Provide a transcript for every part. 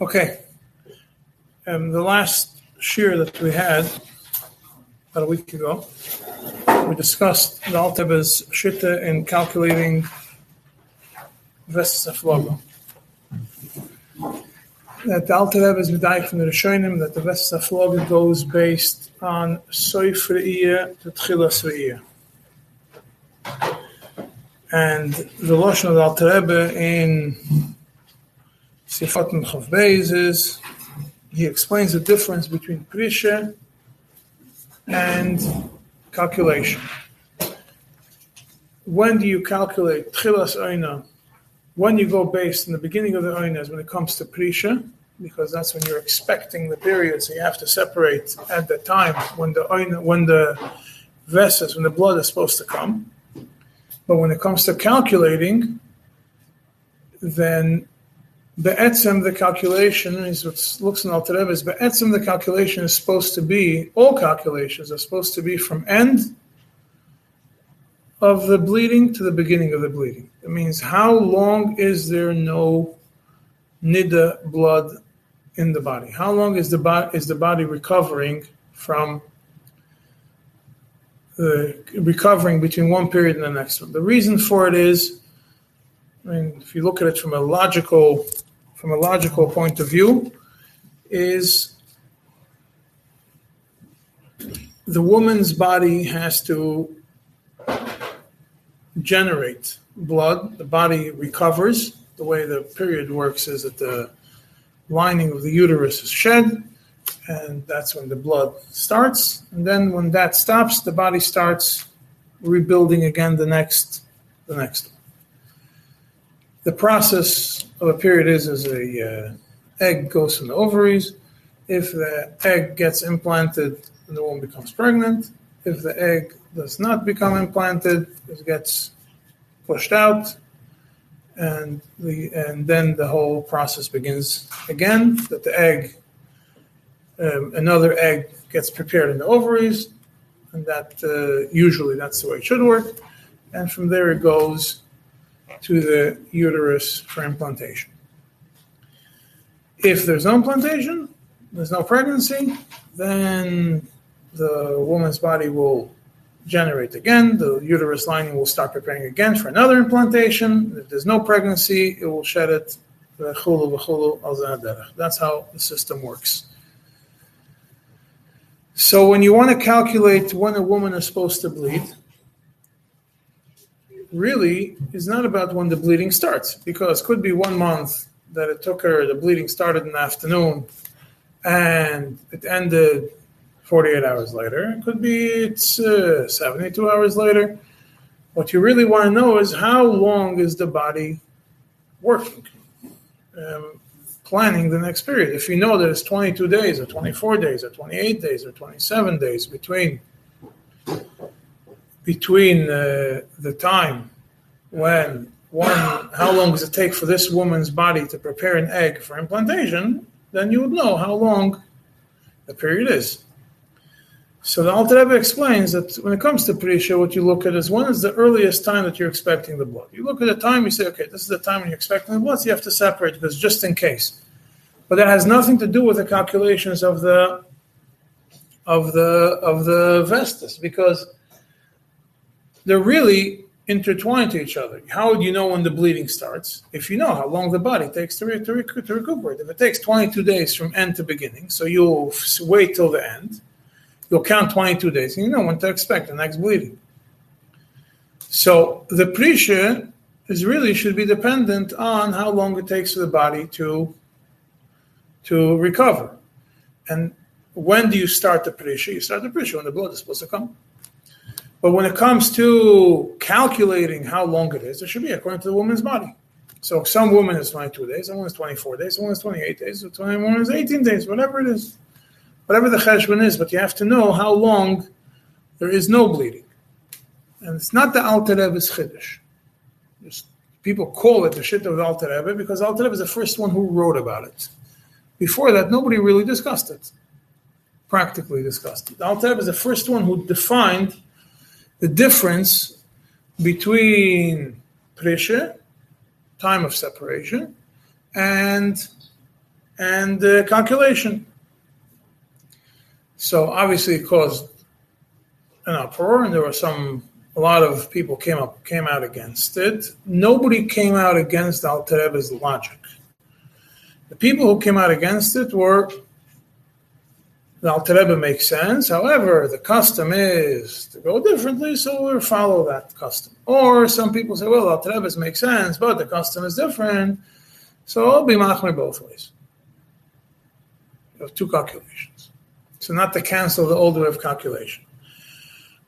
Okay. Um, the last shiur that we had about a week ago, we discussed the Alter Rebbe's Shitta in calculating Vestes Aflogo. That the Alter is medayik from the Rishonim that the Aflogo goes based on Soif to Tchilas Re'iyah. And the Lashon of the Alter in Sifat Chav Beis is he explains the difference between Prisha and calculation. When do you calculate Tchilas Oina? When you go based in the beginning of the Oina when it comes to Prisha, because that's when you're expecting the period, so you have to separate at the time when the oina, when the vessels, when the blood is supposed to come. But when it comes to calculating, then Be'etzem, the calculation is what looks in Alter Rebbe is Be'etzem, the calculation is supposed to be, all calculations are supposed to be from end of the bleeding to the beginning of the bleeding. It means how long is there no nida blood in the body? How long is the, bo- is the body recovering from the recovering between one period and the next one? The reason for it is, I mean, if you look at it from a logical from a logical point of view is the woman's body has to generate blood. The body recovers. The way the period works is that the lining of the uterus is shed, and that's when the blood starts. And then when that stops, the body starts rebuilding again the next the next the process of a period is as a uh, egg goes from the ovaries. If the egg gets implanted, the woman becomes pregnant. If the egg does not become implanted, it gets pushed out, and the and then the whole process begins again. That the egg, um, another egg gets prepared in the ovaries, and that uh, usually that's the way it should work. And from there it goes to the uterus for implantation. If there's no implantation, there's no pregnancy, then the woman's body will generate again. The uterus lining will start preparing again for another implantation. If there's no pregnancy, it will shed it. That's how the system works. So when you want to calculate when a woman is supposed to bleed, really is not about when the bleeding starts, because could be one month that it took her, the bleeding started in the afternoon and it ended 48 hours later. It could be it's uh, 72 hours later. What you really want to know is how long is the body working, um, planning the next period. If you know that it's 22 days or 24 days or 28 days or 27 days between between uh, the time when one, how long does it take for this woman's body to prepare an egg for implantation, then you would know how long the period is. So the Alter Rebbe explains that when it comes to Prisha, what you look at is when is the earliest time that you're expecting the blood. You look at the time, you say, okay, this is the time when you're expecting the blood, so you have to separate because just in case. But that has nothing to do with the calculations of the of the of the vestas because they're really intertwined to each other. How would you know when the bleeding starts? If you know how long the body takes to, re- to, rec- to recuperate. If it takes 22 days from end to beginning, so you'll f- wait till the end, you'll count 22 days, and you know when to expect the next bleeding. So the prisha is really should be dependent on how long it takes for the body to to recover. And when do you start the prisha? You start the prisha when the blood is supposed to come. But when it comes to calculating how long it is, it should be according to the woman's body. So some woman is 22 days, some woman is 24 days, some woman is 28 days, some woman is 18 days, whatever it is. Whatever the cheshbon is, but you have to know how long there is no bleeding. And it's not the Alter Rebbe's chiddush. People call it the shit of the Alter Rebbe because Alter Rebbe is the first one who wrote about it. Before that, nobody really discussed it, practically discussed it. Alter Rebbe is the first one who defined the difference between Prisha, time of separation, and and uh, calculation. So obviously it caused an uproar, and there were some a lot of people came up came out against it. Nobody came out against Alter Rebbe's logic. The people who came out against it were the Alter Rebbe makes sense. However, the custom is to go differently, so we'll follow that custom. Or some people say, well, Alter Rebbe's makes sense, but the custom is different, so I'll be machmer both ways. You have two calculations. So not to cancel the old way of calculation.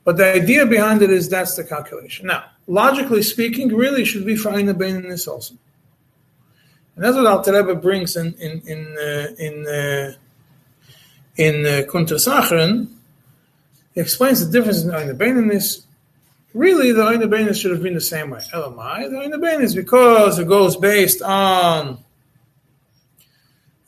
But the idea behind it is that's the calculation. Now, logically speaking, really should be for Aina Bain in this also. And that's what Alter Rebbe brings in in in uh, in uh, in uh, Kunter explains the difference in Ein Beinis. Really, the Beinis should have been the same way. Elamai, the Beinis, because it goes based on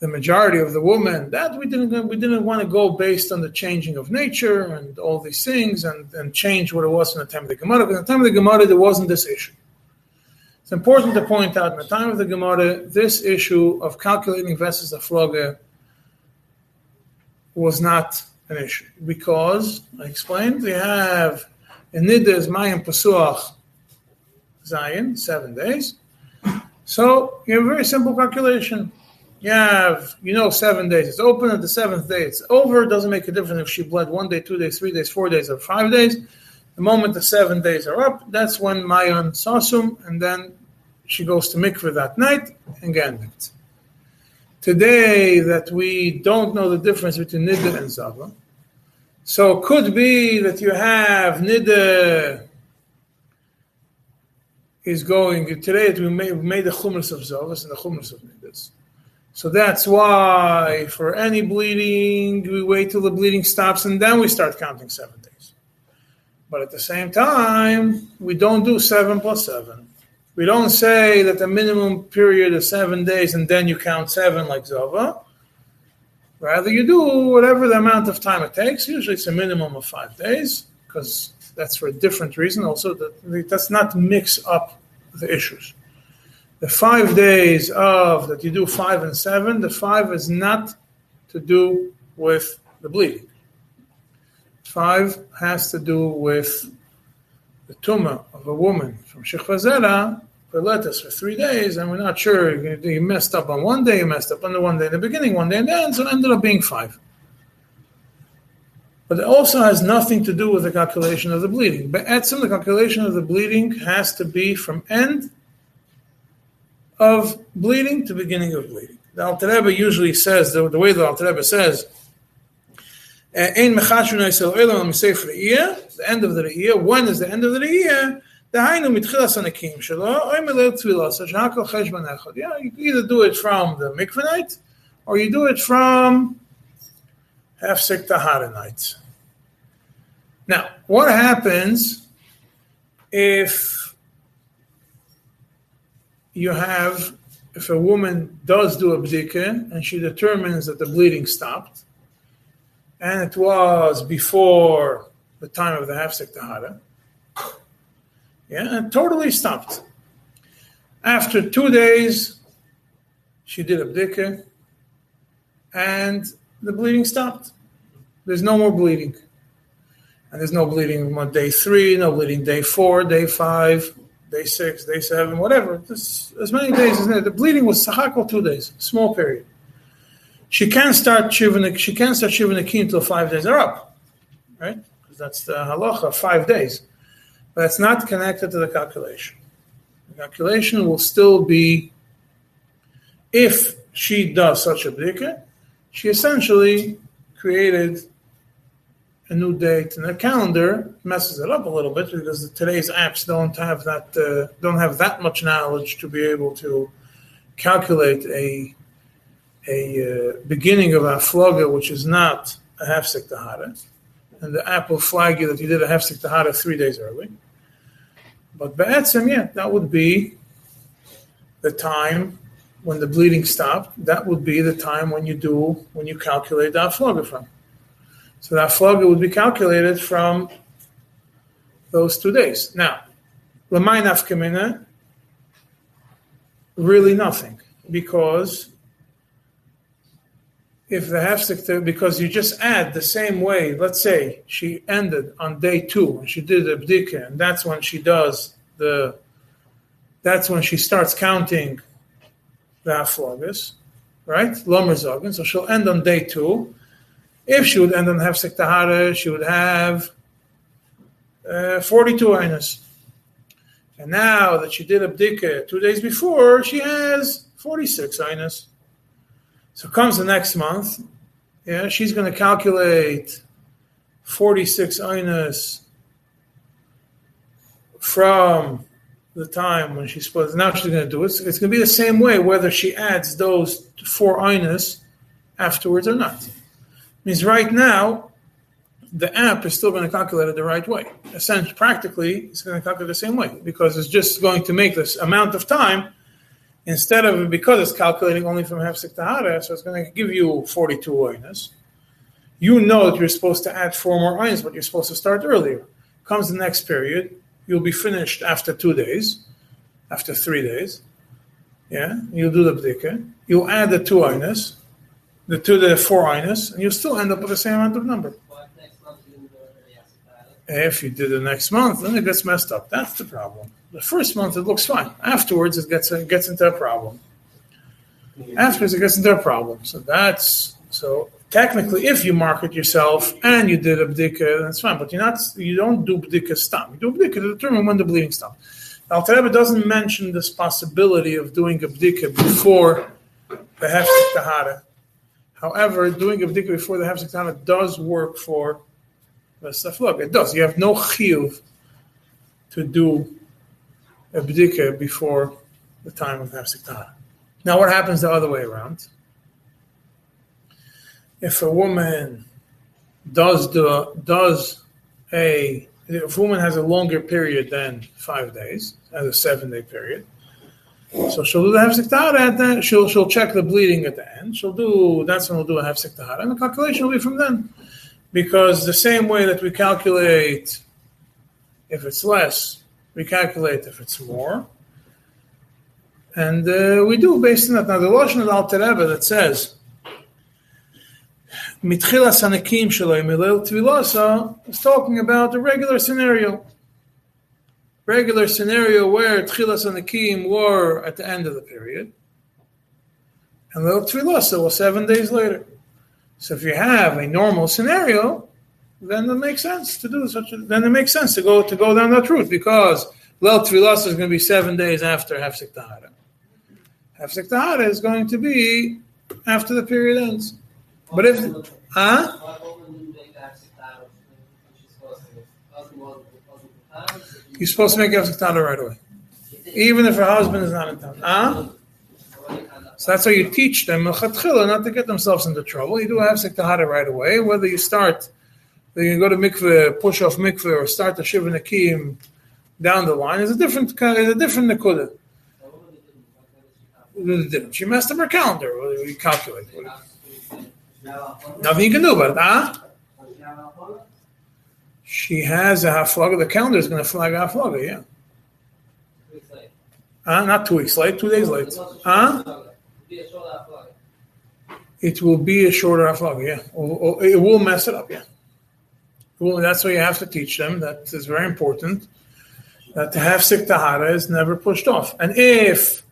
the majority of the woman. That we didn't we didn't want to go based on the changing of nature and all these things and, and change what it was in the time of the Gemara. Because in the time of the Gemara, there wasn't this issue. It's important to point out in the time of the Gemara, this issue of calculating vessels of floge was not an issue because I explained we have in Niddah Mayim Pasuach Zion, seven days. So you have a very simple calculation. You have, you know, seven days. It's open at the seventh day. It's over. It doesn't make a difference if she bled one day, two days, three days, four days, or five days. The moment the seven days are up, that's when Mayan Sasum, and then she goes to mikveh that night and Gandikt today that we don't know the difference between nida and zava. So it could be that you have nida is going today. We made, made the chumras of zavas and the chumras of nidas. So that's why for any bleeding, we wait till the bleeding stops and then we start counting seven days. But at the same time, we don't do seven plus seven. We don't say that the minimum period is seven days and then you count seven like Zova. Rather, you do whatever the amount of time it takes. Usually it's a minimum of five days because that's for a different reason. Also, that that's not mix up the issues. The five days of that you do five and seven, the five is not to do with the bleeding. Five has to do with the tumor of a woman from Shechvazera for lettuce for three days, and we're not sure you messed up on one day, you messed up on the one day in the beginning, one day and then, so it ended up being five. But it also has nothing to do with the calculation of the bleeding. But at some, the calculation of the bleeding has to be from end of bleeding to beginning of bleeding. The Alter Rebbe usually says, the, the way the Alter Rebbe says, the end of the year. When is the end of the Re'iyah? דהיינו מתחילת הנקיים שלו, או עם הלל תפילה, so שהכל חשבון אחד. Yeah, you either do it from the mikvah night, or you do it from hefsek tahara night. Now, what happens if you have, if a woman does do a bdikah and she determines that the bleeding stopped, and it was before the time of the hefsek tahara, yeah, and totally stopped. After two days, she did a bdika, and the bleeding stopped. There's no more bleeding. And there's no bleeding on day three, no bleeding day four, day five, day six, day seven, whatever. This, as many days as that. The bleeding was sahako two days, small period. She can't start shivin. She can't start shivin until five days are up, right? Because that's the halacha, five days but it's not connected to the calculation. The calculation will still be if she does such a bdika, she essentially created a new date and a calendar messes it up a little bit because today's apps don't have that uh, don't have that much knowledge to be able to calculate a a uh, beginning of a floga which is not a half tahara and the app will flag you that you did a hefsek tahara three days early. But Ba'atzim, yeah, that would be the time when the bleeding stopped. That would be the time when you do, when you calculate that afloga from. So that afloga would be calculated from those two days. Now, Lamai Nafkamina, really nothing, because if the hefsek, because you just add the same way, let's say she ended on day two and she did a bdika, and that's when she does the, that's when she starts counting the aflogus, right? Lomer zogen. So she'll end on day two. If she would end on hefsek tahara, she would have uh, 42 einas. And now that she did a bdika two days before, she has 46 einas. So comes the next month. Yeah, she's going to calculate 46 einas from the time when she's supposed. Now she's going to do it. It's, it's going to be the same way whether she adds those four einas afterwards or not. Means right now, the app is still going to calculate it the right way. Essentially, practically, it's going to calculate the same way because it's just going to make this amount of time instead of because it's calculating only from hefsek tahara, so it's going to give you 42 oinas. You know that you're supposed to add four more oinas, but you're supposed to start earlier. Comes the next period, you'll be finished after two days, after three days. Yeah, you'll do the bdika. You'll add the two oinas, the two, the four oinas, and you'll still end up with the same amount of number. If you do the next month, then it gets messed up. That's the problem. The first month it looks fine. Afterwards, it gets it gets into a problem. Afterwards, it gets into a problem. So that's so technically, if you market yourself and you did a bdika, that's fine. But you're not. You don't do bdika stop. You do bdika to determine when the bleeding stops. Al Rebbe doesn't mention this possibility of doing a bdika before the hefsek tahara. However, doing a bdika before the hefsek tahara does work for the stuff. look. It does. You have no chiyuv to do a bdika before the time of tahara. Now, what happens the other way around? If a woman does the does a if a woman has a longer period than five days, has a seven day period, so she'll do the hefsek at that. she'll she'll check the bleeding at the end. She'll do that's when we'll do a hefsek and the calculation will be from then, because the same way that we calculate if it's less we calculate if it's more. And uh, we do based on that. Now, the Lashon of Alter Rebbe that says, Mitchila Sanakim Shalom Milel Tvilasa is talking about a regular scenario. Regular scenario where Tchila Sanakim were at the end of the period. And Lel Tvilasa was seven days later. So if you have a normal scenario, then it makes sense to do such. A, then it makes sense to go to go down that route because Lel Tvilas is going to be seven days after Hefsek Tahara. Hefsek Tahara is going to be after the period ends. But if huh? You're supposed to make Hefsek Tahara right away, even if her husband is not in town. Huh? So that's how you teach them not to get themselves into trouble. You do Hefsek Tahara right away, whether you start you can go to mikveh, push off mikveh, or start the shiva nakim down the line is a different kind It's a different nekuda. She messed up her calendar. What we calculate? Nothing you can do about it, huh? She has a half haflaga. The calendar is going to flag a haflaga, yeah. Huh? Not two weeks late, two days late. Huh? It will be a shorter haflaga, yeah. It will mess it up, yeah. Well, that's why you have to teach them. That is very important. That to hefsek tahara is never pushed off. And if,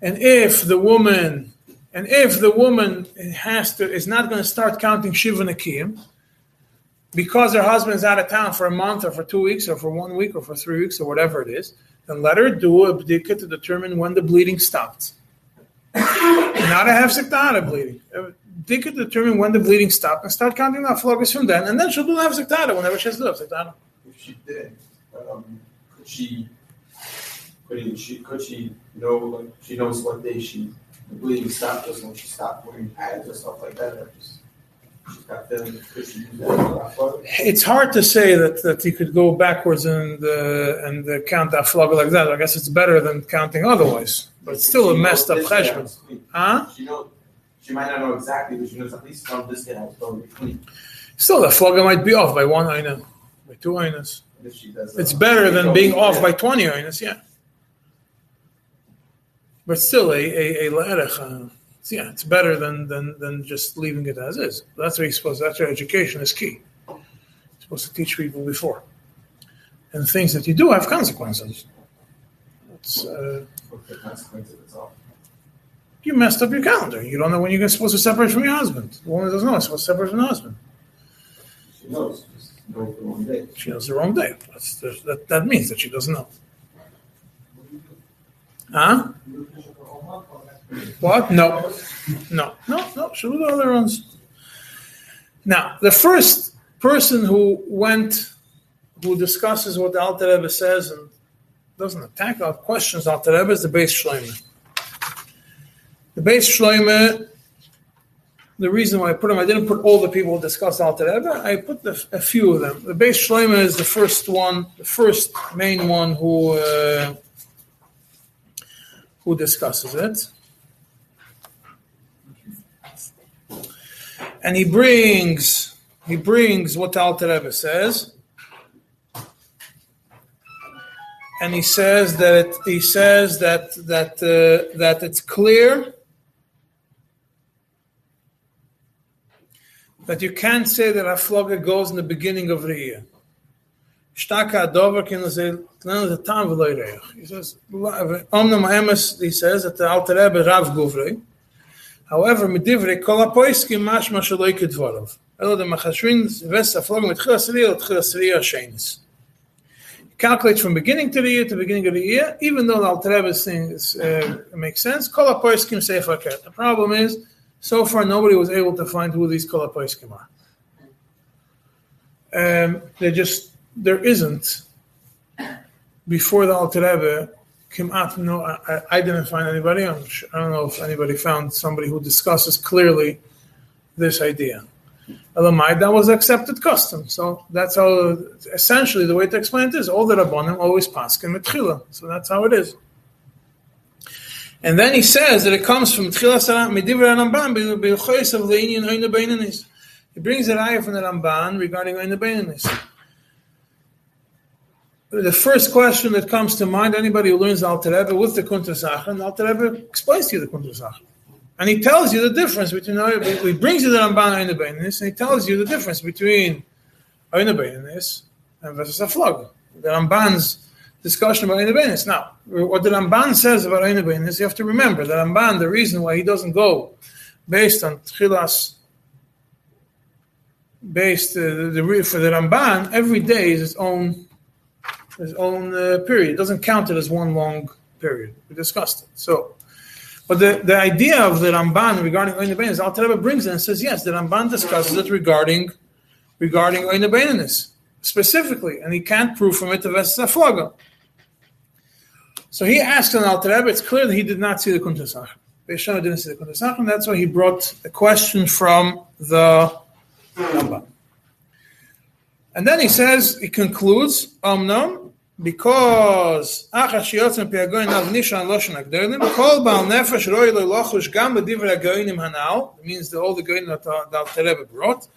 and if the woman, and if the woman has to is not going to start counting shiva nakim, because her husband is out of town for a month or for two weeks or for one week or for three weeks or whatever it is, then let her do a bdika to determine when the bleeding stopped. not a have tahara bleeding they could determine when the bleeding stopped and start counting the aflogas from then, and then she'll do the Hafzik whenever she has to do If she did, um, could she, could, she, could she know, like, she knows what day she, the bleeding stopped, just when she stopped wearing pads or stuff like that, or just, it's hard to say that, that you could go backwards and uh, and uh, count that flog like that. I guess it's better than counting otherwise, but it's still a messed up cheshbon. Huh? She knows she might not know exactly, but she knows at least some distance has probably clean. Still, the flogger might be off by one aina, by two ainas. It's better than being off by 20 ainas, yeah. But still, a, a, a lerech, uh, yeah, it's better than, than, than just leaving it as is. That's what you're supposed. That's where education is key. You're supposed to teach people before, and things that you do have consequences. It's, uh, What's the consequence all? You messed up your calendar. You don't know when you're supposed to separate from your husband. The woman doesn't know it's supposed to separate from the husband. She knows, just know for one day. She knows the wrong day. That's, that, that means that she doesn't know. Huh? What? No. No. No, no. She'll do other ones. Now, the first person who went, who discusses what the Alter Rebbe says and doesn't attack or questions Alter Rebbe is the Beis Shloime. The Beis Shloime, the reason why I put them, I didn't put all the people who discuss Alter Rebbe, I put the, a few of them. The Beis Shloime is the first one, the first main one who uh, who discusses it. And he brings he brings what Alter Rebbe says. And he says that he says that that uh, that it's clear that you can't say that Afloga goes in the beginning of the year. Shtaka Dover can say the time of He says Omnam Emes he says that the Alter Rebbe Rav Guvrei. However, medivre kol apoiskim mashma shaloi kedvorov. Elo the machashrin ves aflog mitchil asriya l'tchil asriya shenis. Calculates from beginning to the year to beginning of the year, even though the Alter Rebbe things uh, makes sense. Kol apoiskim say faket. The problem is, so far nobody was able to find who these kol apoiskim are. Um, they just there isn't before the Alter Rebbe Kimat, no, I, I didn't find anybody. I'm sure, I don't know if anybody found somebody who discusses clearly this idea. Elamai, that was accepted custom. So that's how, essentially, the way to explain it is all the Rabbanim always paskin mitchila. So that's how it is. And then he says that it comes from Beinanis. He brings a raya from the Ramban regarding Beinanis the first question that comes to mind, anybody who learns Alter Rebbe with the Kuntra Sachan, Alter Rebbe explains to you the Sachan. And he tells you the difference between, he brings you the Ramban Beinanis, and he tells you the difference between Beinanis and versus Aflog. The Ramban's discussion about Oina Now, what the Ramban says about Oina you have to remember, the Ramban, the reason why he doesn't go based on Tchilas, based, uh, the, for the Ramban, every day is its own his own uh, period. It doesn't count it as one long period. We discussed it. So, but the, the idea of the Ramban regarding Oina Beinis, Al Rebbe brings it and says, yes, the Ramban discusses it regarding regarding Oina specifically, and he can't prove from it the Vesaflaga. So he asked an Alter Rebbe. It's clear that he did not see the kuntasach. Beishana didn't see the kuntasach, and That's why he brought a question from the Ramban. And then he says, he concludes, Omnam, because achas shiyotzen piagoyin av nishan loshen agdoinim, kol bal nefesh roi lo lochush gam b'divrei agoinim hanal, it means that all the goinim that the Alter Rebbe brought,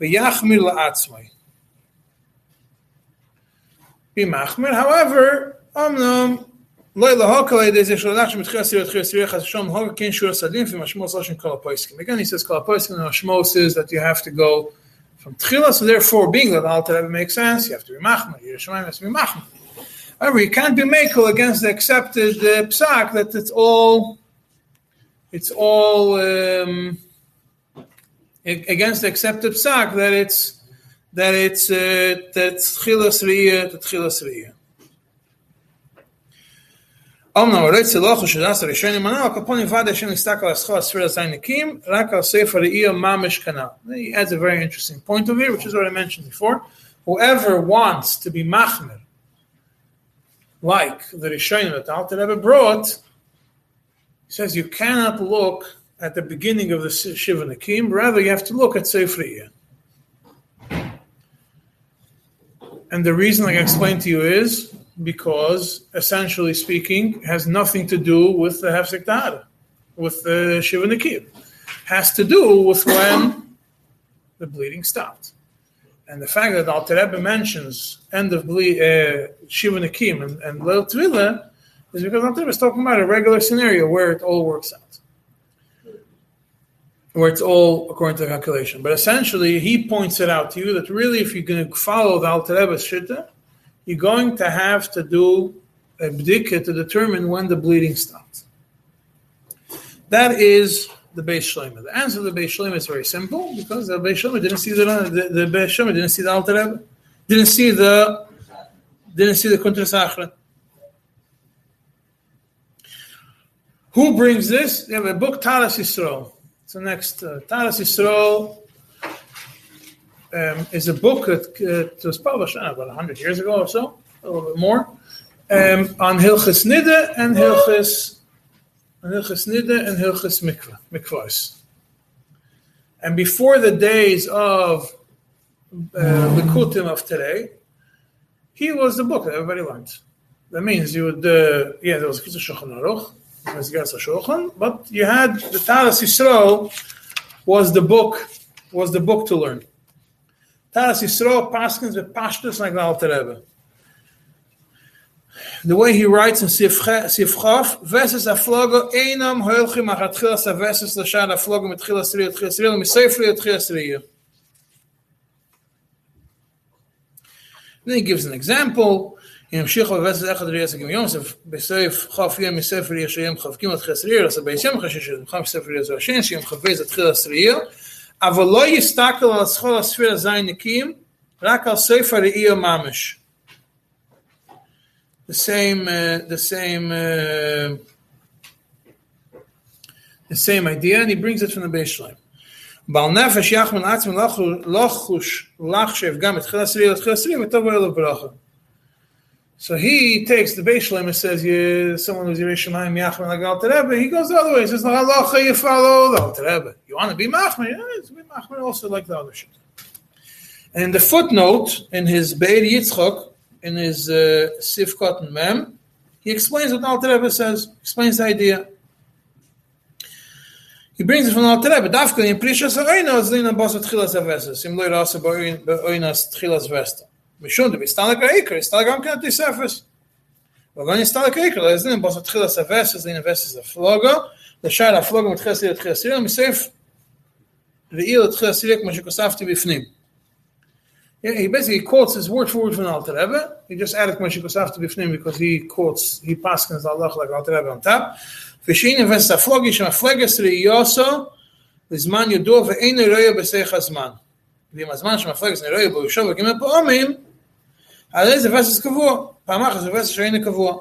v'yachmir la'atzmai. Be machmir, however, omnam, Again, he says Kalapoiskim, and Hashmo says that you have to go from Tchila, so therefore, being that Alter Rebbe makes sense, you have to be Machma, Yerushalayim has to be Machma. However, you can't be mekel against the accepted uh, Psak that it's all, it's all, um, against the accepted Psak that it's, that it's, uh, that's Tchila Sriya to Tchila Sriya. He adds a very interesting point of view, which is what I mentioned before. Whoever wants to be machmer, like the Rishonim that Alter Rebbe brought, he says you cannot look at the beginning of the Shiva Nakim, rather you have to look at Sefer And the reason I explained to you is because, essentially speaking, has nothing to do with the Hefsek Tahara, with the Shiva Nakir. Has to do with when the bleeding stopped. And the fact that Alter Rebbe mentions end of ble- uh, Shiva Nakim and, and Leil Tvila is because Rebbe is talking about a regular scenario where it all works out. where it's all according to the calculation. But essentially, he points it out to you that really, if you're going to follow the Alter Rebbe's Shitta, you're going to have to do a bdika to determine when the bleeding stops. That is the Beis Shlomo. The answer to the Beis Shlomo is very simple because the Beis Shlomo didn't see the the, the Beis Shlomo didn't see the Alter Rebbe, didn't see the didn't see the Kuntres. Who brings this? They have a book, Taras Yisrael. It's the next. Uh, Taras Yisrael um, is a book that uh, was published know, about 100 years ago or so, a little bit more, um, on Hilchis Nidde and Hilchis, Hilchis Nidde and Hilchis Mikvah, Mikvahs. And before the days of uh, the Kutim of today, he was the book that everybody learned. That means you would, uh, yeah, there was a Shulchan Aruch, but you had the Taras Yisrael was the book was the book to learn. Taras Yisrael paskins bepashtus like the Alter Rebbe. The way he writes in Sifchaf, verses aflogo einam hoilchim achatchilas verses l'shad aflogo mitchilas riyo tchilas riyo misayf riyo tchilas riyo. Then he gives an example. In Shikha verses echad riyo segim yomsev besayf chaf yom misayf riyo shayim chav kimat tchilas riyo rasa beisyam chashish chav misayf riyo zashen shayim chav vez tchilas riyo אבל לא יסתכל על הסחול הספיר הזין נקים, רק על ספר ראי ממש. The same, uh, the same, uh, the same idea, and he brings it from the baseline. בעל נפש יחמן עצמו לא חוש לחשב גם את תחיל הסריר לתחיל הסריר, וטוב לו ברכה. So he takes the Beis and says, you, someone who's Yerei Shemayim Yachman like Alter Rebbe, he goes the other way. He says, no, halacha, you follow the Alter Rebbe. You want to be Machman? Yeah, it's be Machman also like the other shit. And the footnote in his Be'er Yitzchok, in his uh, Sif Cotton Mem, he explains what Alter Rebbe says, explains the idea. He brings it from Alter Rebbe. Dafka in Prisha Sa'oina, Zlina Basa Tchilas Aveses, Im Loi Rasa Ba'oinas Vesta. משום דבסתלק העיקר, הסתלק גם כן התוספס. וגם נסתלק העיקר, להזין בו תחיל הסבסס, להנה וסס הפלוגו, לשאר הפלוגו מתחיל סירי לתחיל סירי, מסעיף ראי לתחיל סירי כמו שכוספתי בפנים. He basically quotes his word for word from Alter Rebbe. He just added Moshe Kosafta Bifnim because he quotes, he paskins Allah like Alter Rebbe on top. ושאין invest הפלוגי שמפלגס ראיוסו לזמן ידוע ואין ראייה בסייך הזמן. ועם הזמן שמפרקס אני לא יהיה בראשו וגימל פעמים, על איזה וסס קבוע, פעמה אחת זה וסס שאינה קבוע.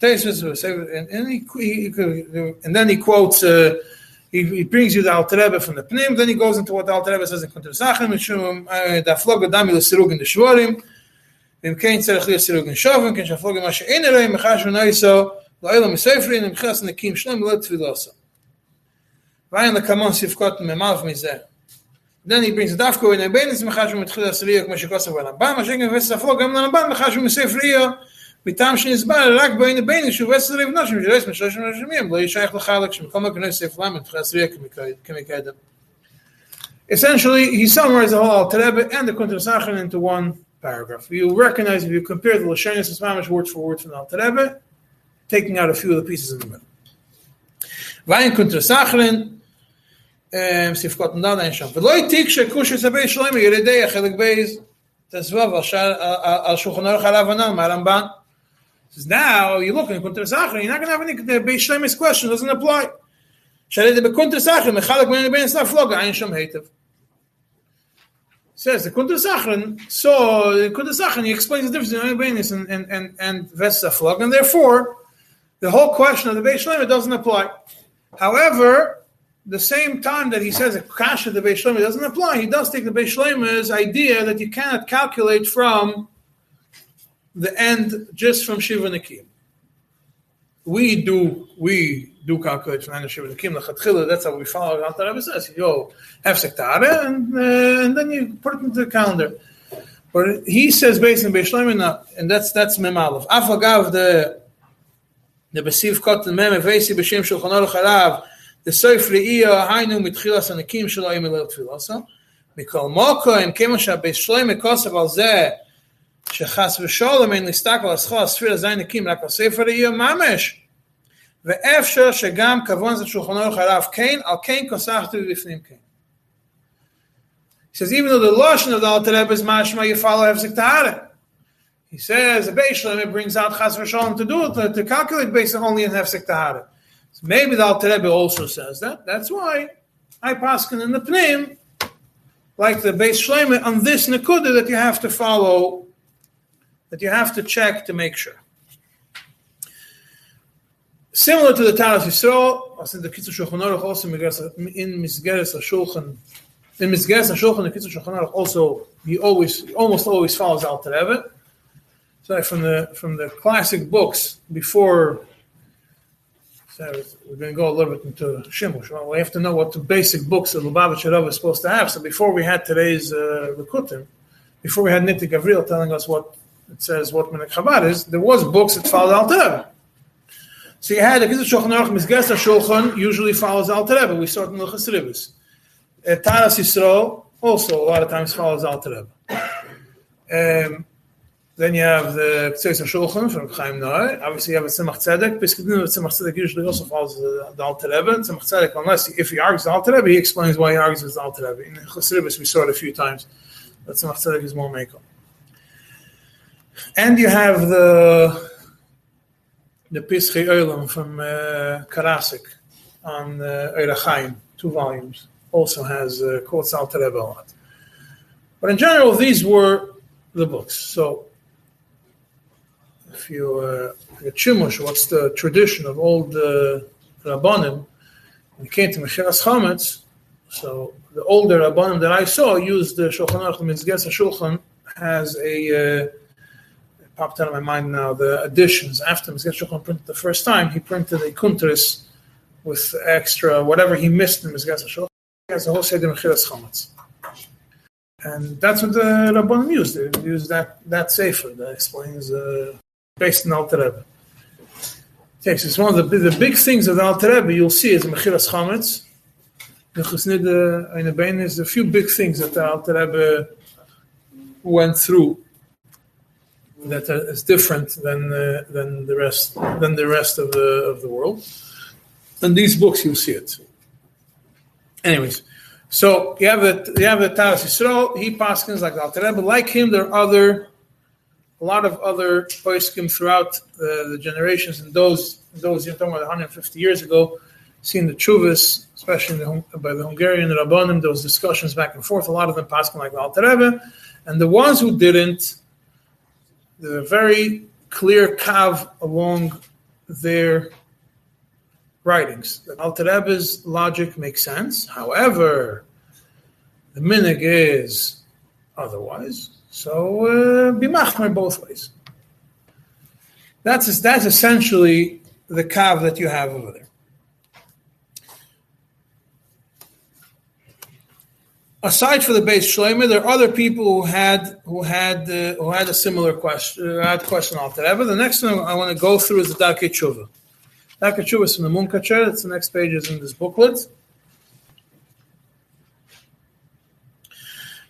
And then he quotes, he, brings you the Alter Rebbe from the Pnim, then he goes into what the Alter Rebbe says in Kuntur Sachem, which is the Aflog of Dami, the Sirug in the Shvorim, and Kain Tzerech Lir Sirug in Shovim, Kain Shaflog of Masha Enerei, Mechash and Aiso, Lailo Mesefri, and Mechas and Nekim Shlom, Lo Tvilosa. Vayin Lekamon Sivkot Memav Mizeh. Then he brings Dafko in Abenis Mechashum with Chilas Riyah, כמו שכוסף ברמב"ם, Essentially, he summarized the whole Alter Rebbe and the Kuntur into one paragraph. You recognize if you compare the Lashonis Ismamish word for word from Alter Rebbe, taking out a few of the pieces in the middle. Vayin Kuntur Sacharin, ספקות נדן אין שם. ולא התיק שכוש יצבי שלמה ילידי החלק בייז תסבב על שולחן ערך על ההבנה מהרמב"ן. Says now you look in Kunter Sachar, you're not going to have any the Beis Shlemis question doesn't apply. שהרי זה בקונטר סחרן, מחלק בין בין סף לוגה, אין שם היטב. Says the Kunter Sachran, so the Kunter Sachran, he explains the difference between Benis and, and, and, and Vesaflog, and therefore, the whole question of the Beis Shlemis doesn't apply. However, the same time that he says a kasha the Beis doesn't apply, he does take the Beis idea that you cannot calculate from the end just from Shiva Nikim. We do we do calculate from the end of Shiva Nikim. That's how we follow. Alter Rebbe says, "Yo, have sektare, and uh, and then you put it into the calendar." But he says based on Beis Shlomo, and that's that's Memalov. Afagav the the Besiv Kot the Mem Evesi B'Shem Shulchan Aruch Harav לסוף ראייה היינו מתחילת הנקים שלו עם הלל תפילוסו. מכל מוקוים, כמו שהבית שלמה כוסף על זה שחס ושלום אין להסתכל על זכו הספיר הזין נקים רק על ספר ראייה ממש. ואפשר שגם כבון זה שולחן אורך הרב כן, על כן כוסחתי בפנים כן. He says, even though the Lashon of the Alter Rebbe is mashma, you follow Hefzik Tahara. He says, the Beis Shlem brings out Chas v'Shalom to do it, to, to calculate based only on Hefzik Tahara. so maybe the Alter Rebbe also says that. That's why I paskin in the Pnim, like the Beis Shlem, on this Nakuda that you have to follow, that you have to check to make sure. Similar to the Taras Yisrael, as in the Kitzur Shulchan Aruch, also in Misgeres HaShulchan, in Misgeres HaShulchan, the Kitzur Shulchan Aruch also, he always, he almost always follows Alter Rebbe. So from the, from the classic books, before, so we're going to go a little bit into Shimush. Well, we have to know what the basic books of Lubavitch Rav is supposed to have. So before we had today's uh, before we had Nitei Gavriel telling us what it says, what Menek Chabad is, there was books that followed Alter Rebbe. So you had a Kitzur Shulchan Aruch, Misgas Shulchan usually follows Alter Rebbe. We start in the Chasribis. Uh, Taras also a lot of times follows Alter Rebbe. Um, then you have the Ktseis Shulchan from Chaim Naeh. Obviously you have a Tzemach Tzedek. Basically, the Tzemach Tzedek usually also follows the, the Alter Rebbe. Tzemach Tzedek, unless if he argues the Alter Rebbe, he explains why he argues with the Alter Rebbe. In Chasribis we saw it a few times. But Tzemach Tzedek is more Mekel. And you have the the Pischei Olam from uh, Karasik on uh, two volumes, also has uh, quotes Alter Rebbe a lot. But in general, these were the books. So, if you uh, get Chimush, what's the tradition of old uh, Rabbanim? It came to Mechiras Chametz, so the older Rabbanim that I saw used the Shulchan Aruch, Mitzges Shulchan, has a uh, popped out of my mind now the additions after Mizgah Shulchan printed the first time. He printed a kuntris with extra whatever he missed in Mizgah Shulchan. He has a whole seder mechiras chametz, and that's what the Rabbanim used. They used that that sefer that explains uh, based on Alter Rebbe. Takes it's one of the the big things of the Alter Rebbe you'll see is mechiras chametz. The Chesnid in the Bein is a few big things that the Alter Rebbe went through that is different than uh, than the rest than the rest of the of the world. In these books, you'll see it. Anyways, so you have the you have the Taras Yisrael. He paskins like the Alter Rebbe. Like him, there are other a lot of other poskim throughout the, the generations and those those you're talking about 150 years ago. seen the chuvas, especially the, by the Hungarian rabbanim, those discussions back and forth. A lot of them paskin like the Alter Rebbe, and the ones who didn't a very clear kav along their writings. The Alter Rebbe's logic makes sense. However, the minig is otherwise. So uh, be machmer both ways. That's that's essentially the kav that you have over there. aside from the Beis Shlomo, there are other people who had who had uh, who had a similar question. Uh, had question after the next one I want to go through is the Darkei Tshuva. Darkei Tshuva is from the Munkacher. It's the next pages in this booklet.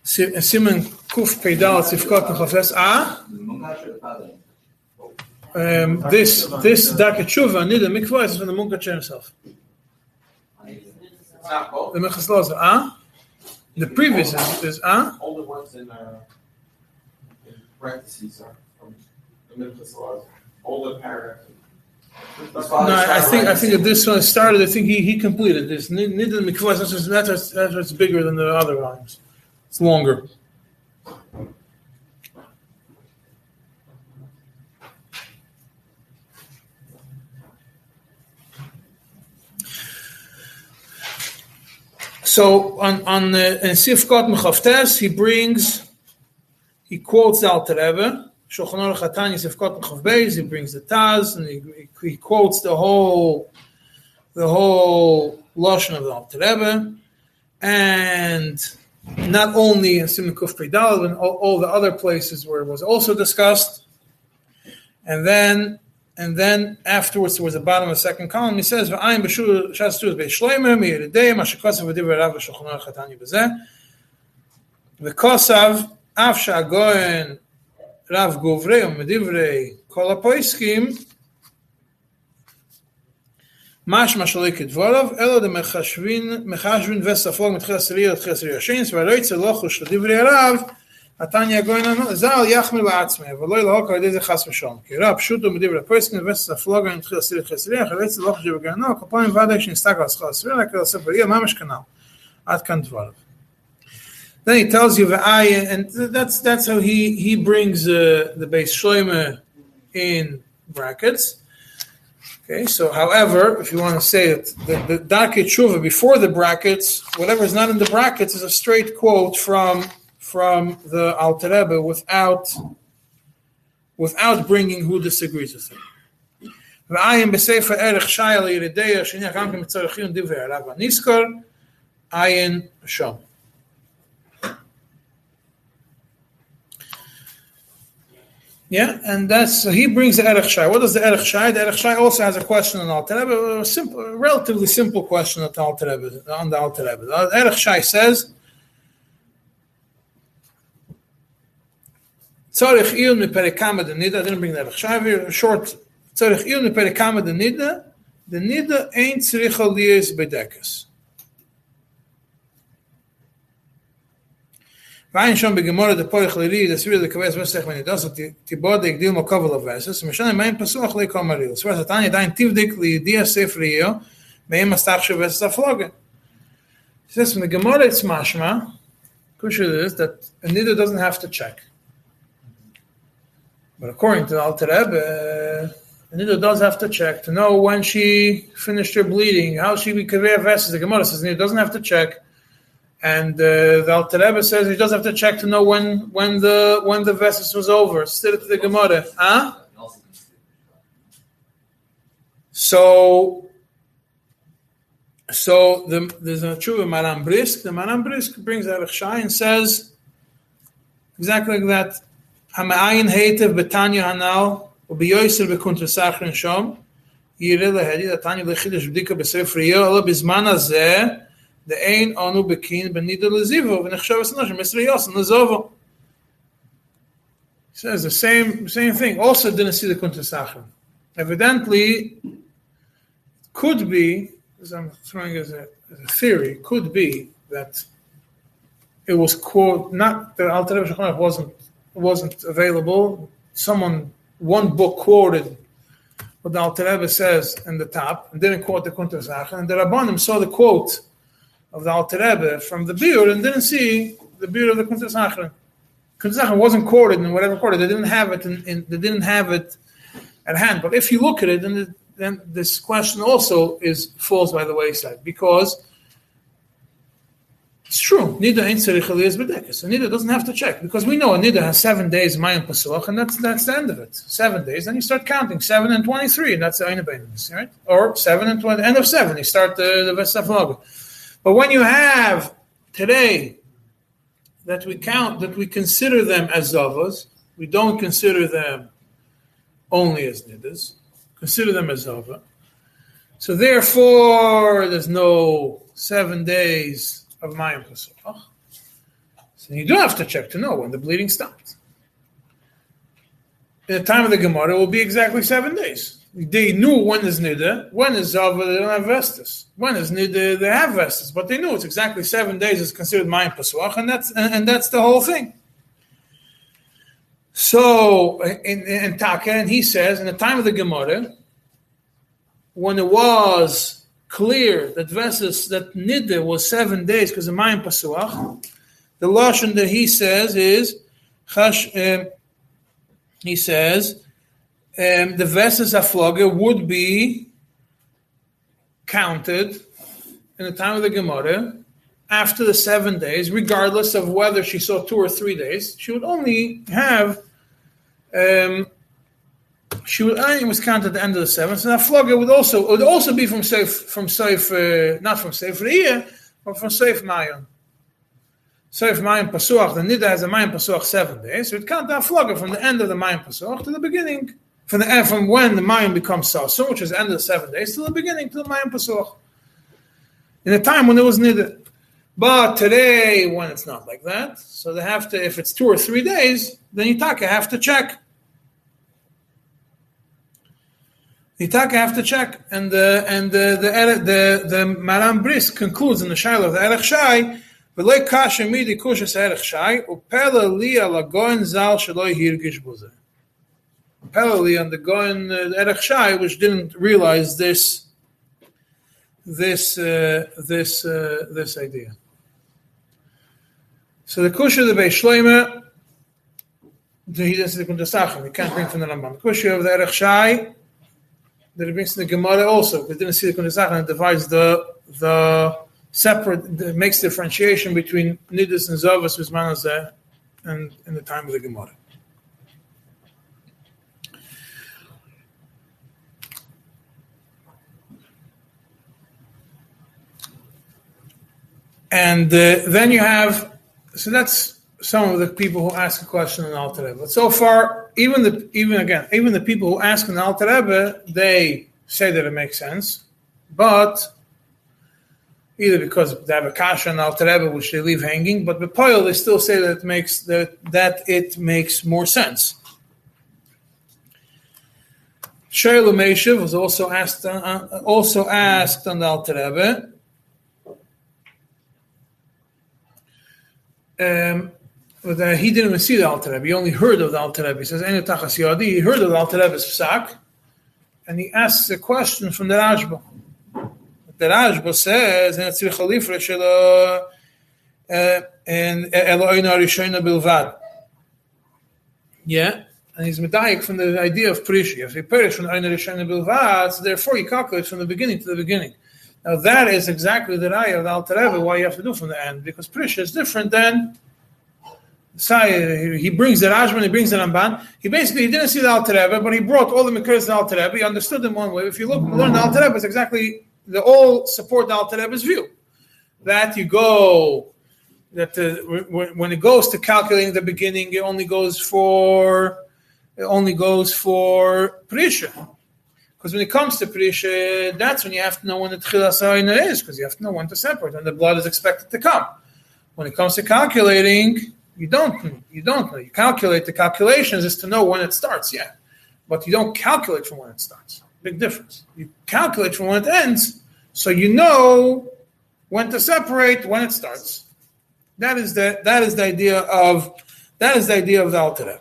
Simon Kuf Peidal Tzivkot Nechafes Ah. Um, this this Darkei Tshuva Nida Mikvah is from the Munkacher himself. The Mechas Lozer Ah. The previous is, is uh? All the ones in, uh, in parentheses are from the laws. All the paragraphs. No, I think I think this one started. I think he, he completed this. Nidin Mikvah. That's that's that's bigger than the other volumes. It's longer. So on on the Sifkot Mechavtes, he brings, he quotes Alter Rebbe, Shulchan Aruch Sifkot Mechavbeis, he brings the Taz, and he, he quotes the whole, the whole lashon of the Alter Rebbe, and not only in Simon Kuf Pedal, but all, all the other places where it was also discussed, and then and then afterwards, towards the bottom of the second column, he says, "V'ayim b'shul shas tu beis shleimer miyeridei mashikosav rav v'shulchan aruch hatani b'zeh rav u'medivrei kol hapoiskim משמע שלא יכתבו עליו, אלא דמחשבין וספוג מתחיל עשירי לתחיל עשירי השינס, ולא יצלוחו שדברי הרב, התניא גויין ז"ל יחמיר לעצמי, ולא ילהוק על ידי זה חס ושלום. כי רב פשוטו מדברי פויסקין וספוג מתחיל עשירי לתחיל עשירי, אחרי יצלוחו שדברי גרנו, כפיים ודאי שנסתכל על שכר עשירי, להקריא לספר יהיה ממש כנ"ל. עד כאן דבריו. Then he tells you v'ayin, and that's that's how he he brings uh, the Beis Shloima in brackets. Okay, so however, if you want to say it, the, the Darkei Tshuva before the brackets, whatever is not in the brackets is a straight quote from from the Alter Rebbe without without bringing who disagrees with him. Ayin Shom. Yeah, and that's so he brings the Erech Shai. What is the Erech Shai? The Erech Shai also has a question on Alter Rebbe, a simple, a relatively simple question Rebbe. On the Alter Rebbe. The Erech Shai says, Tzarich iyun miperikama de nida. I didn't bring the Erech Shai here. Short. Tzarich iyun miperikama de nida. The nida ain't tzricha liyes Ayin Shom Begimora the Porich Liri the Svira the Kaveh Zvesech when he does it Tibor the Igdil Mokovel of Verses Mishane Mayim Pasuach Le Komaril Svira Satani Dain Tivdik Li Dia Sefriyo Mayim Astachshu Verses Aflogen He says from the Gemara it's Mashma. Kushul is that a Anida doesn't have to check. But according to the Alter Rebbe, a Anida does have to check to know when she finished her bleeding how she be Kaveh Verses the Gemara says Anida doesn't have to check and uh, the Alter Rebbe says he does have to check to know when when the when the vessels was over. Still to the Gemara, huh? So, so the, there's a true Maram Brisk. The Maram Brisk brings Erech Shai and says exactly like that. Hamayin heitev betanya hanal ubiyoyser sachrin shom yireh lehedi datanya lechidesh bdika ala the ein anu bekin benida lezivo v'nechshav esnosh misri yos nazovo. He says the same same thing. Also didn't see the kunta sachrim. Evidently, could be, as I'm throwing as a, as a theory, could be that it was quote not the Alter Rebbe wasn't wasn't available. Someone one book quoted what the Alter Rebbe says in the top and didn't quote the Sachrim, and the Rabbanim saw the quote of the Alter Rebbe from the Biur and didn't see the Biur of the Kuntas Achron. Kuntas Achron wasn't quoted in whatever quarter. They didn't have it in, in, they didn't have it at hand. But if you look at it, then, the, then this question also is falls by the wayside because it's true. Nida ain't tzarich aliyas Nida doesn't have to check because we know Nida has seven days Mayim Pasuach, and that's that's the end of it. Seven days, then you start counting seven and twenty-three, and that's the right? Or seven and twenty, end of seven, you start the the Vesafloga. But when you have today that we count, that we consider them as zavas, we don't consider them only as nidas, consider them as zava. So therefore, there's no seven days of Mayim Pesach. So you do have to check to know when the bleeding stopped. In the time of the Gemara, it will be exactly seven days they knew when is nida, when is zava, they don't have vestus. When is nida, they have vestus, but they knew it's exactly seven days is considered mayim pasuach, and that's and, and, that's the whole thing. So in, in Taka, and he says in the time of the Gemara, when it was clear that vestus that nida was seven days because of mayim pasuach, the lashon that he says is chash. Uh, he says um, the vessels afloga would be counted in the time of the Gemara after the seven days, regardless of whether she saw two or three days. She would only have. Um, she would only was counted at the end of the seventh. So afloga would also would also be from safe from safe uh, not from safe year, but from safe mayon. Safe mayon pasuach. The nida has a mayon pasuach seven days. So it count the afloga from the end of the mayon pasuach to the beginning from the from when the Mayim becomes Sasun, which is the end of the seven days, to the beginning, to the Mayim Pasuch. In a time when there was needed. But today, when it's not like that, so they have to, if it's two or three days, then Yitaka have to check. You have to check, and the and the the the, the Maram Bris concludes in the Shaila of the Erech Shai, "V'lei kasha midi kushas Erech Shai upela li ala goin zal shaloi hirgish buze." Upela li on the goin uh, Erech Shai, which didn't realize this this uh, this uh, this idea. So the kusha of the Beis Shloime, he doesn't think the Sachem. He can't bring from the Rambam. The kusha of the Erech Shai that it brings to the Gemara also. We didn't see the Kunizach and divides the the separate the, makes differentiation between Nidus and Zavas with Manazeh and in the time of the Gemara. And uh, then you have, so that's some of the people who ask a question in Alter Rebbe. But so far, even the even again, even the people who ask an Alter Rebbe, they say that it makes sense, but either because they have a kasha and Alter which they leave hanging, but the they still say that it makes that that it makes more sense. Shoel U'Meshiv was also asked uh, also asked on the Alter. Um, uh, he didn't even see the Alter Rebbe. He only heard of the Alter Rebbe. He says, "Enu tachas yadi." He heard of the Alter Rebbe's psak, and he asks a question from the Rashba. The Rashba says, "And tzrich alifra shelo and Eloheinu Arishona bilvad." Yeah, and he's medayik from the idea of prishi. If he perish from Eloheinu Arishona bilvad, therefore he calculates from the beginning to the beginning. Now that is exactly the raya of Alter Rebbe. Why you have to do from the end because prishi is different than he brings the Rashban, he brings the Ramban. He basically he didn't see the Alter Rebbe, but he brought all the of the Alter Rebbe. He understood them one way. If you look, learn the Alter Rebbe, it's exactly they all support the Alter Rebbe's view that you go that uh, the, when it goes to calculating the beginning, it only goes for it only goes for Prisha. Because when it comes to Prisha, that's when you have to know when the Tchilas is, because you have to know when to separate, when the blood is expected to come. When it comes to calculating, you don't you don't know. You calculate the calculations is to know when it starts, yeah. But you don't calculate from when it starts. Big difference. You calculate from when it ends, so you know when to separate when it starts. That is the that is the idea of that is the idea of the Alter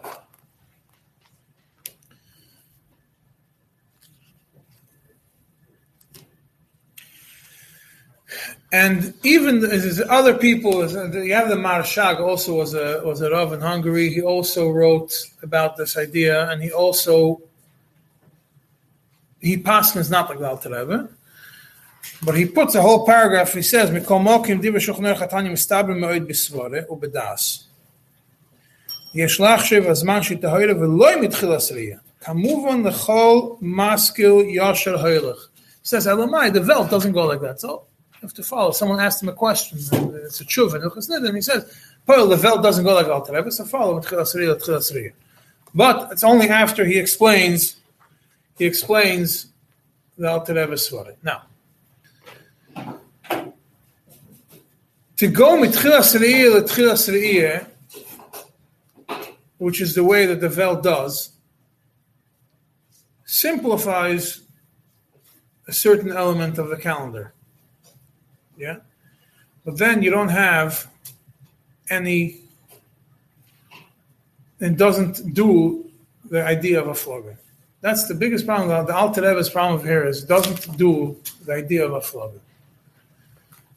And even there's other people, you have the Marshag also was a was a Rav in Hungary. He also wrote about this idea, and he also he passes not like the Alter Rebbe, but he puts a whole paragraph. He says, "Mikol mokim diva shuchner chatani mistaber me'od bisvore ubedas." יש להחשב הזמן שתהוירה ולא מתחילה סריה. כמובן לכל משכיל יושר הוילך. He says, Elamai, the Welt doesn't go like that. So have to follow. Someone asked him a question, and it's a tshuva, and he says, Paul, the Welt doesn't go like Alter Rebbe, so follow But it's only after he explains, he explains the Alter Rebbe Svarim. Now, to go mitchilas re'iyah letchilas re'iyah, which is the way that the Vel does, simplifies a certain element of the calendar. Yeah. But then you don't have any, it doesn't do the idea of a flogger. That's the biggest problem. The Alter Rebbe's problem here is doesn't do the idea of a flogger.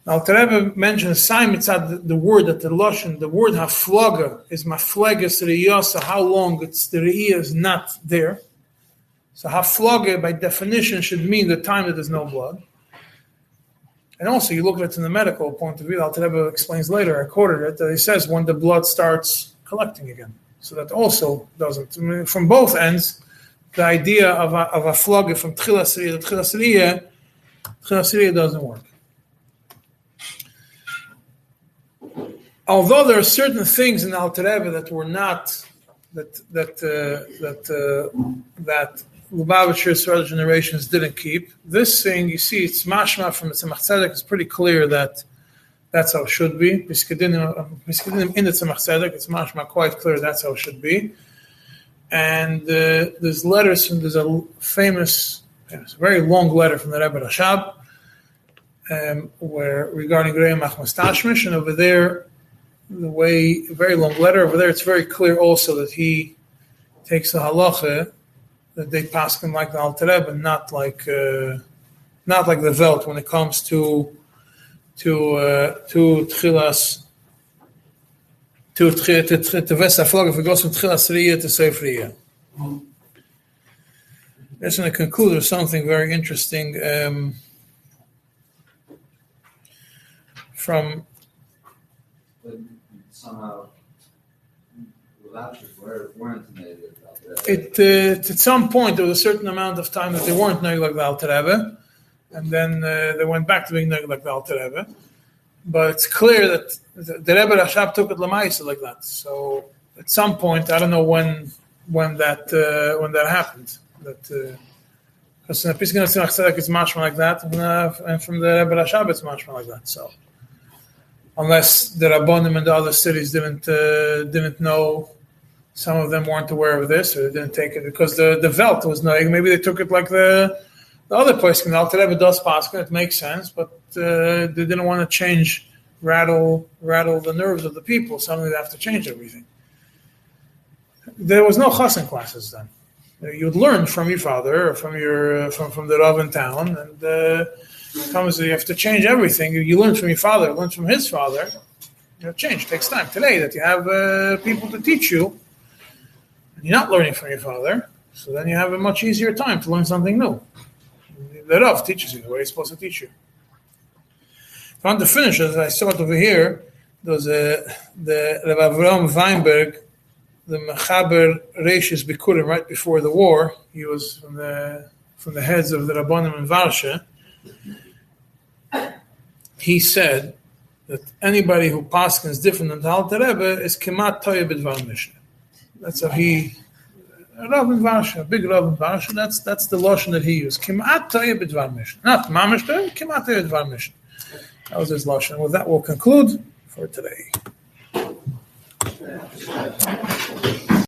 Alter Rebbe mentions the, the word that the Lashon, the word haflaga is mafleges riyasa, how long it's the riyah is not there. So haflaga by definition should mean the time that there's no blood. And also, you look at it from the medical point of view. Al Rebbe explains later. I quoted it that he says when the blood starts collecting again. So that also doesn't. I mean, from both ends, the idea of a, of a flug from Tchilas to Tchilas Tchilas doesn't work. Although there are certain things in Al that were not that that uh, that uh, that Lubavitcher's early generations didn't keep. This thing, you see, it's mashma from the Tzemach Tzedek. It's pretty clear that that's how it should be. Piskadinim in the Tzemach Tzedek, it's mashma quite clear that's how it should be. And uh, there's letters from, there's a famous a very long letter from the Rebbe Rashab, um, where regarding Graham Achmas Tashmish, and over there, the way very long letter over there, it's very clear also that he takes the halacha they pass him like the Alter Rebbe, not like uh, not like the Velt when it comes to to uh, to Tchilas to to to to Vesta Flog if it goes from Tchilas Riyah to Seif Riyah. Just going to conclude with something very interesting um, from But somehow, without your word, about that. It. Uh, at some point, there was a certain amount of time that they weren't knowing like and then uh, they went back to being knowing like. But it's clear that the, Rebbe Rashab took it lamaisa like that. So at some point, I don't know when when that uh, when that happened. That because it's mashma like that, and, uh, and from the Rebbe Rashab it's mashma like that. So unless the Rabbanim and the other cities didn't uh, didn't know, some of them weren't aware of this or they didn't take it because the the Velt was knowing. Maybe they took it like the the other place. The Alter Rebbe does paskin. It makes sense, but uh, they didn't want to change, rattle rattle the nerves of the people. Suddenly they have to change everything. There was no chassan classes then. You'd learn from your father or from your uh, from from the Rav in town, and uh, comes you have to change everything. You learn from your father, learn from his father. You know, change takes time. Today, that you have uh, people to teach you, you're not learning from your father, so then you have a much easier time to learn something new. The Rav teaches you the way he's supposed to teach you. I want to finish, as I saw it over here, there was a, the Rav Avram Weinberg, the Mechaber Reishis Bikurim, right before the war. He was from the from the heads of the Rabbanim in Varsha. He said that anybody who paskins different than the Alter Rebbe is kemat toya b'dvar Mishnah. That's how he Rav Varsha, big Rav Varsha. That's that's the lotion that he used. Kemat toya b'dvar Mishnah, not mamish toya, kemat toya b'dvar Mishnah. That was his lotion. With that, we'll conclude for today.